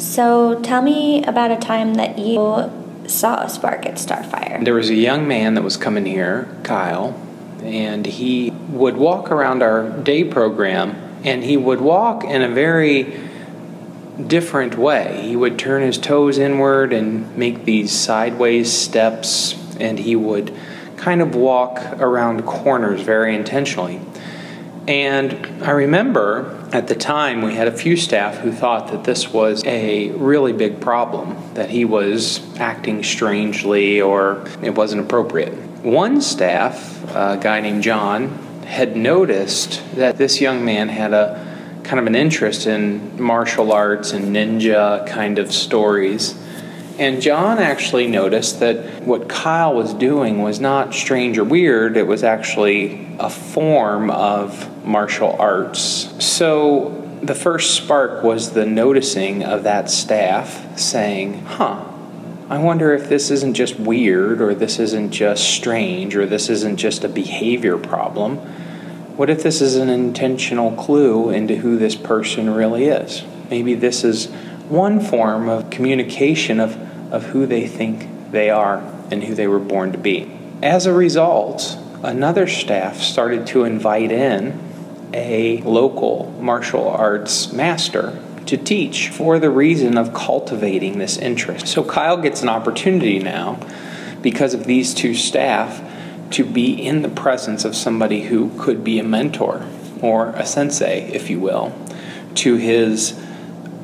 So tell me about a time that you saw a spark at Starfire. There was a young man that was coming here, Kyle, and he would walk around our day program and he would walk in a very different way. He would turn his toes inward and make these sideways steps, and he would kind of walk around corners very intentionally. And I remember at the time we had a few staff who thought that this was a really big problem, that he was acting strangely or it wasn't appropriate. One staff, a guy named Jon, had noticed that this young man had a kind of an interest in martial arts and ninja kind of stories. And Jon actually noticed that what Kyle was doing was not strange or weird, it was actually a form of martial arts. So the first spark was the noticing of that staff saying, huh, I wonder if this isn't just weird or this isn't just strange or this isn't just a behavior problem. What if this is an intentional clue into who this person really is? Maybe this is one form of communication of of who they think they are and who they were born to be. As a result, another staff started to invite in a local martial arts master to teach for the reason of cultivating this interest. So Kyle gets an opportunity now because of these two staff to be in the presence of somebody who could be a mentor or a sensei, if you will, to his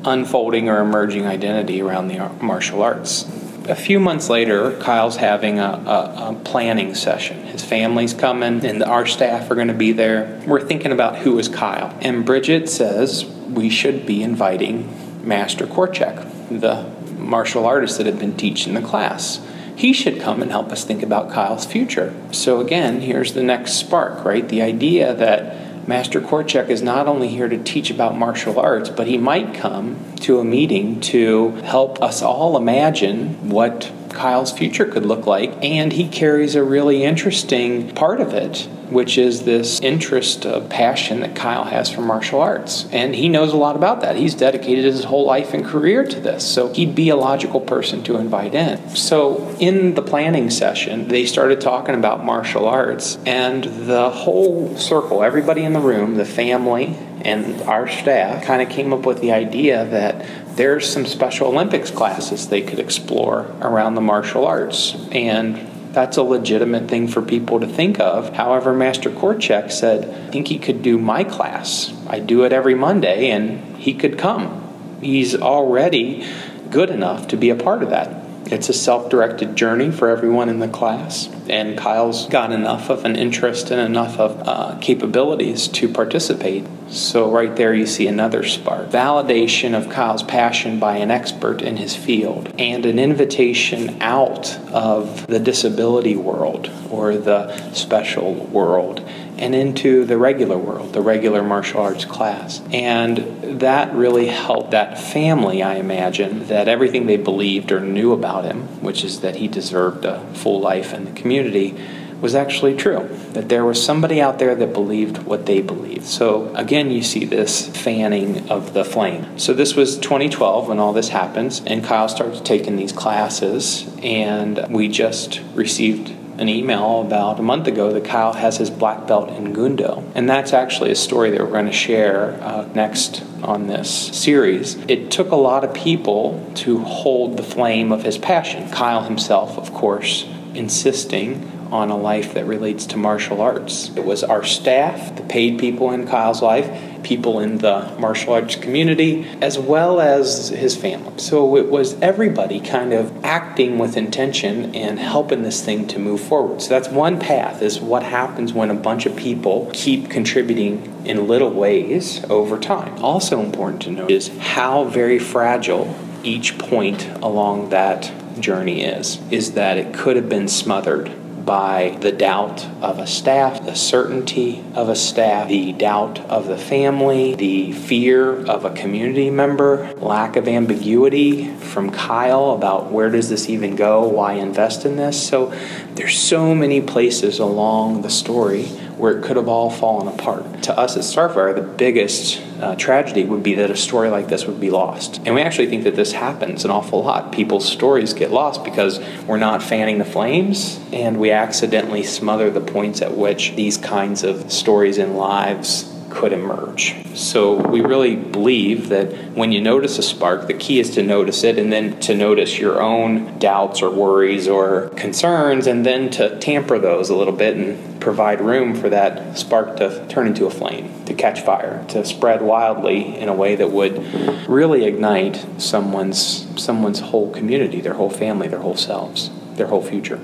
unfolding or emerging identity around the martial arts. A few months later, Kyle's having a, a, a, planning session. His family's coming, and our staff are going to be there. We're thinking about who is Kyle. And Bridget says we should be inviting Master Korchak, the martial artist that had been teaching the class. He should come and help us think about Kyle's future. So, again, here's the next spark, right? The idea that Master Korchak is not only here to teach about martial arts, but he might come to a meeting to help us all imagine what Kyle's future could look like. And he carries a really interesting part of it which is this interest, of passion that Kyle has for martial arts. And he knows a lot about that. He's dedicated his whole life and career to this. So he'd be a logical person to invite in. So in the planning session, they started talking about martial arts, and the whole circle, everybody in the room, the family, and our staff kind of came up with the idea that there's some Special Olympics classes they could explore around the martial arts. And that's a legitimate thing for people to think of. However, Master Korchak said, I think he could do my class. I do it every Monday, and he could come. He's already good enough to be a part of that. It's a self directed journey for everyone in the class, and Kyle's got enough of an interest and enough of uh, capabilities to participate. So, right there, you see another spark. Validation of Kyle's passion by an expert in his field, and an invitation out of the disability world or the special world and into the regular world, the regular martial arts class. And that really helped that family, I imagine, that everything they believed or knew about him, which is that he deserved a full life in the community, was actually true. That there was somebody out there that believed what they believed. So again, you see this fanning of the flame. So this was 2012 when all this happens, and Kyle starts taking these classes, and we just received an email about a month ago that Kyle has his black belt in Gundo. And that's actually a story that we're going to share uh, next on this series. It took a lot of people to hold the flame of his passion. Kyle himself, of course, insisting on a life that relates to martial arts. It was our staff, the paid people in Kyle's life, people in the martial arts community, as well as his family. So it was everybody kind of acting with intention and helping this thing to move forward. So that's one path is what happens when a bunch of people keep contributing in little ways over time. Also important to note is how very fragile each point along that journey is is that it could have been smothered by the doubt of a staff, the certainty of a staff, the doubt of the family, the fear of a community member, lack of ambiguity from Kyle about where does this even go, why invest in this. So there's so many places along the story where it could have all fallen apart. To us at Starfire, the biggest uh, tragedy would be that a story like this would be lost. And we actually think that this happens an awful lot. People's stories get lost because we're not fanning the flames and we accidentally smother the points at which these kinds of stories and lives could emerge. So we really believe that when you notice a spark, the key is to notice it and then to notice your own doubts or worries or concerns and then to tamper those a little bit and provide room for that spark to turn into a flame, to catch fire, to spread wildly in a way that would really ignite someone's someone's whole community, their whole family, their whole selves, their whole future.